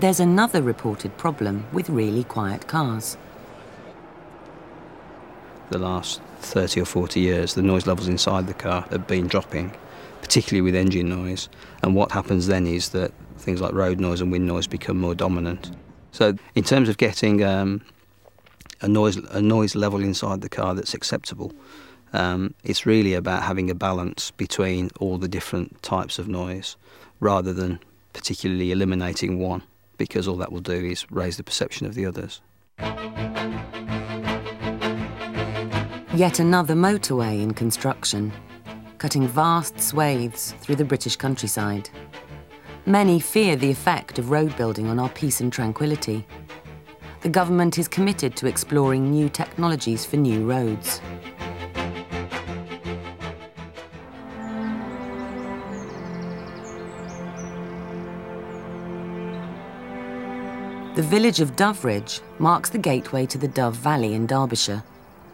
There's another reported problem with really quiet cars. The last 30 or 40 years, the noise levels inside the car have been dropping, particularly with engine noise. And what happens then is that things like road noise and wind noise become more dominant. So, in terms of getting um, a noise a noise level inside the car that's acceptable, um, it's really about having a balance between all the different types of noise, rather than particularly eliminating one, because all that will do is raise the perception of the others. Yet another motorway in construction, cutting vast swathes through the British countryside. Many fear the effect of road building on our peace and tranquility. The government is committed to exploring new technologies for new roads. The village of Doveridge marks the gateway to the Dove Valley in Derbyshire,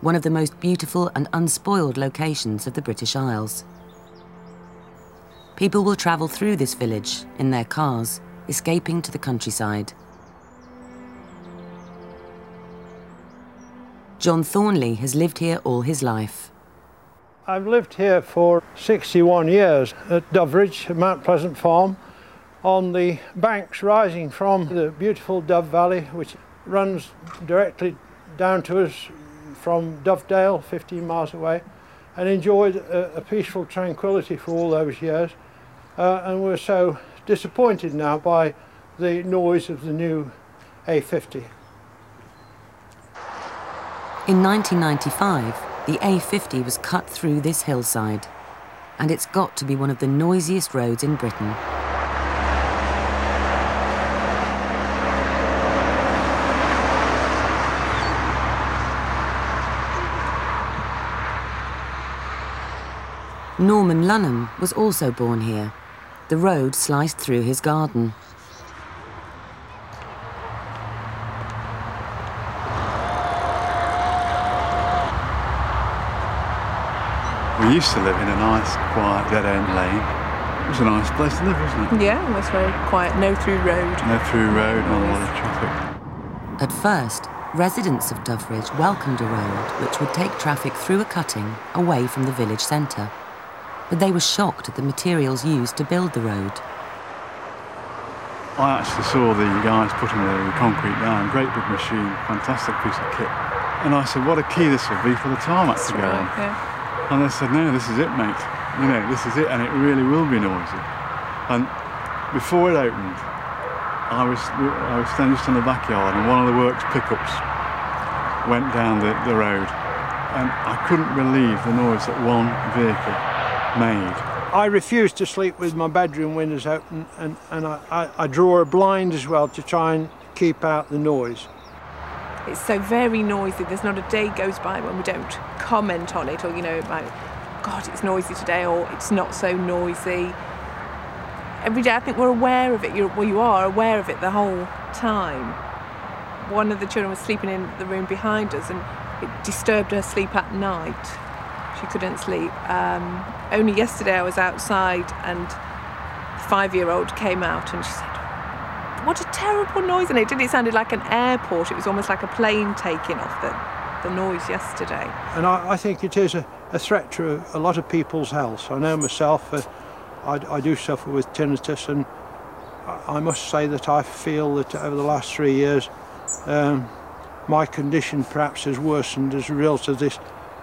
one of the most beautiful and unspoiled locations of the British Isles. People will travel through this village in their cars, escaping to the countryside. John Thornley has lived here all his life. I've lived here for 61 years at Doveridge, Mount Pleasant Farm, on the banks rising from the beautiful Dove Valley, which runs directly down to us from Dovedale, 15 miles away, and enjoyed a, a peaceful tranquility for all those years. Uh, and we're so disappointed now by the noise of the new A50. In 1995, the A50 was cut through this hillside, and it's got to be one of the noisiest roads in Britain. Norman Lunham was also born here. The road sliced through his garden. We used to live in a nice, quiet, dead-end lane. It was a nice place to live, wasn't it? Yeah, it was very quiet, no through road. No through road, not a lot of traffic. At first, residents of Doveridge welcomed a road which would take traffic through a cutting away from the village centre but they were shocked at the materials used to build the road. I actually saw the guys putting the concrete down, great big machine, fantastic piece of kit. And I said, what a key this will be for the tarmac to go right, on. Yeah. And they said, no, this is it, mate. You know, this is it, and it really will be noisy. And before it opened, I was, I was standing just in the backyard, and one of the works pickups went down the, the road. And I couldn't believe the noise that one vehicle made. I refuse to sleep with my bedroom windows open and, and I, I, I draw a blind as well to try and keep out the noise. It's so very noisy. There's not a day goes by when we don't comment on it or, you know, about, God, it's noisy today or it's not so noisy. Every day I think we're aware of it. You're, well, you are aware of it the whole time. One of the children was sleeping in the room behind us and it disturbed her sleep at night she couldn't sleep. Um, only yesterday I was outside and the five-year-old came out and she said, "What a terrible noise!" And it did. It sounded like an airport. It was almost like a plane taking off. The the noise yesterday. And I, I think it is a, a, threat to a, a, lot of people's health. I know myself. Uh, I, I, do suffer with tinnitus, and I must say that I feel that over the last three years, um, my condition perhaps has worsened as a result of this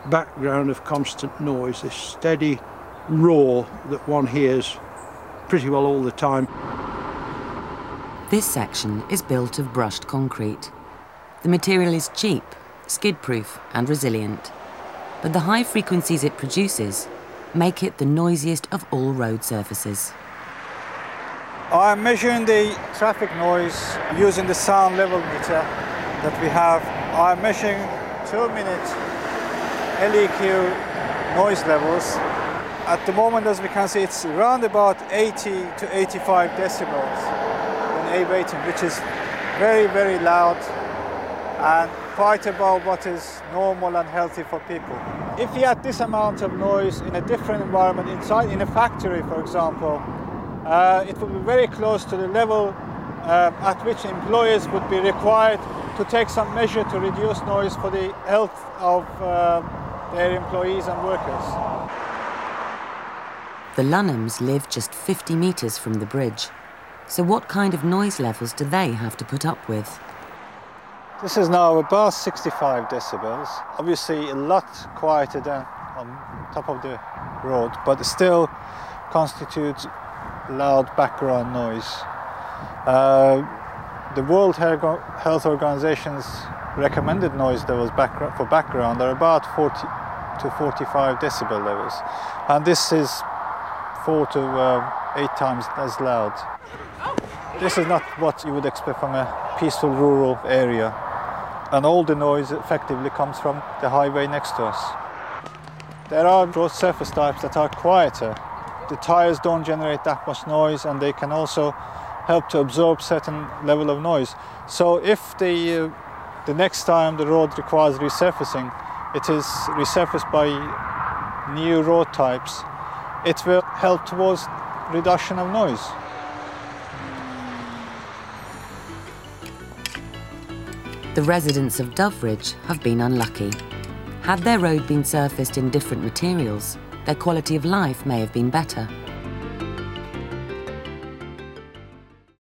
background of constant noise, this steady roar that one hears pretty well all the time. This section is built of brushed concrete. The material is cheap, skid-proof and resilient, but the high frequencies it produces make it the noisiest of all road surfaces. I'm measuring the traffic noise using the sound level meter that we have. I'm measuring two minutes LEQ noise levels. At the moment, as we can see, it's around about 80 to 85 decibels in A-rating, which is very, very loud and quite above what is normal and healthy for people. If you had this amount of noise in a different environment, inside in a factory, for example, uh, it would be very close to the level uh, at which employers would be required to take some measure to reduce noise for the health of uh, their employees and workers. The Lunhams live just 50 metres from the bridge. So, what kind of noise levels do they have to put up with? This is now about 65 decibels. Obviously, a lot quieter than on top of the road, but it still constitutes loud background noise. Uh, the World Health Organization's recommended noise levels for background are about 40 to 45 decibel levels, and this is four to uh, eight times as loud. This is not what you would expect from a peaceful rural area, and all the noise effectively comes from the highway next to us. There are road surface types that are quieter. The tires don't generate that much noise, and they can also help to absorb certain level of noise. So if the, uh, the next time the road requires resurfacing, it is resurfaced by new road types, it will help towards reduction of noise. The residents of Doveridge have been unlucky. Had their road been surfaced in different materials, their quality of life may have been better.